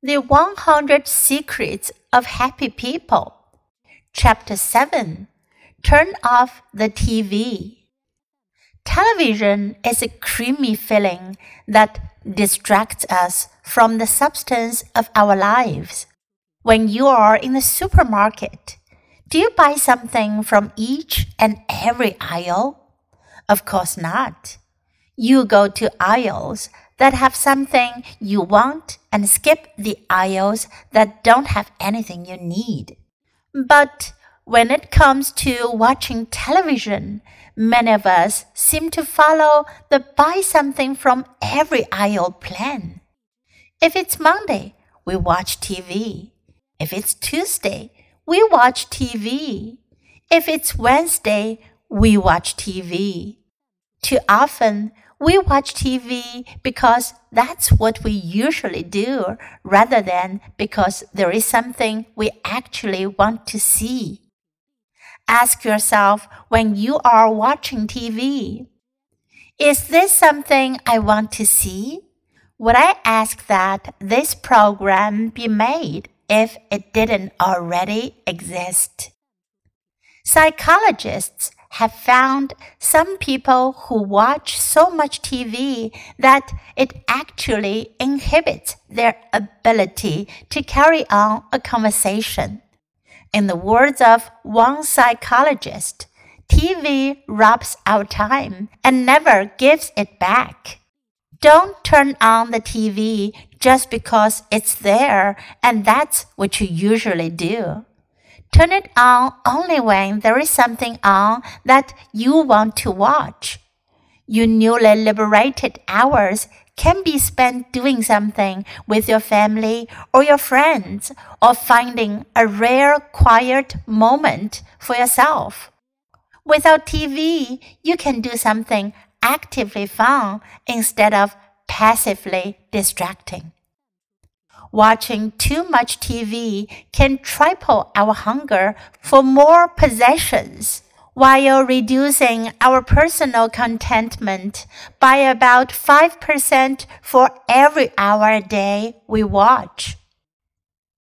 The 100 Secrets of Happy People. Chapter 7 Turn off the TV. Television is a creamy feeling that distracts us from the substance of our lives. When you are in the supermarket, do you buy something from each and every aisle? Of course not. You go to aisles that have something you want and skip the aisles that don't have anything you need. But when it comes to watching television, many of us seem to follow the buy something from every aisle plan. If it's Monday, we watch TV. If it's Tuesday, we watch TV. If it's Wednesday, we watch TV. Too often, we watch TV because that's what we usually do rather than because there is something we actually want to see. Ask yourself when you are watching TV Is this something I want to see? Would I ask that this program be made if it didn't already exist? Psychologists have found some people who watch so much TV that it actually inhibits their ability to carry on a conversation. In the words of one psychologist, TV robs our time and never gives it back. Don't turn on the TV just because it's there and that's what you usually do. Turn it on only when there is something on that you want to watch. Your newly liberated hours can be spent doing something with your family or your friends or finding a rare quiet moment for yourself. Without TV, you can do something actively fun instead of passively distracting. Watching too much TV can triple our hunger for more possessions while reducing our personal contentment by about 5% for every hour a day we watch.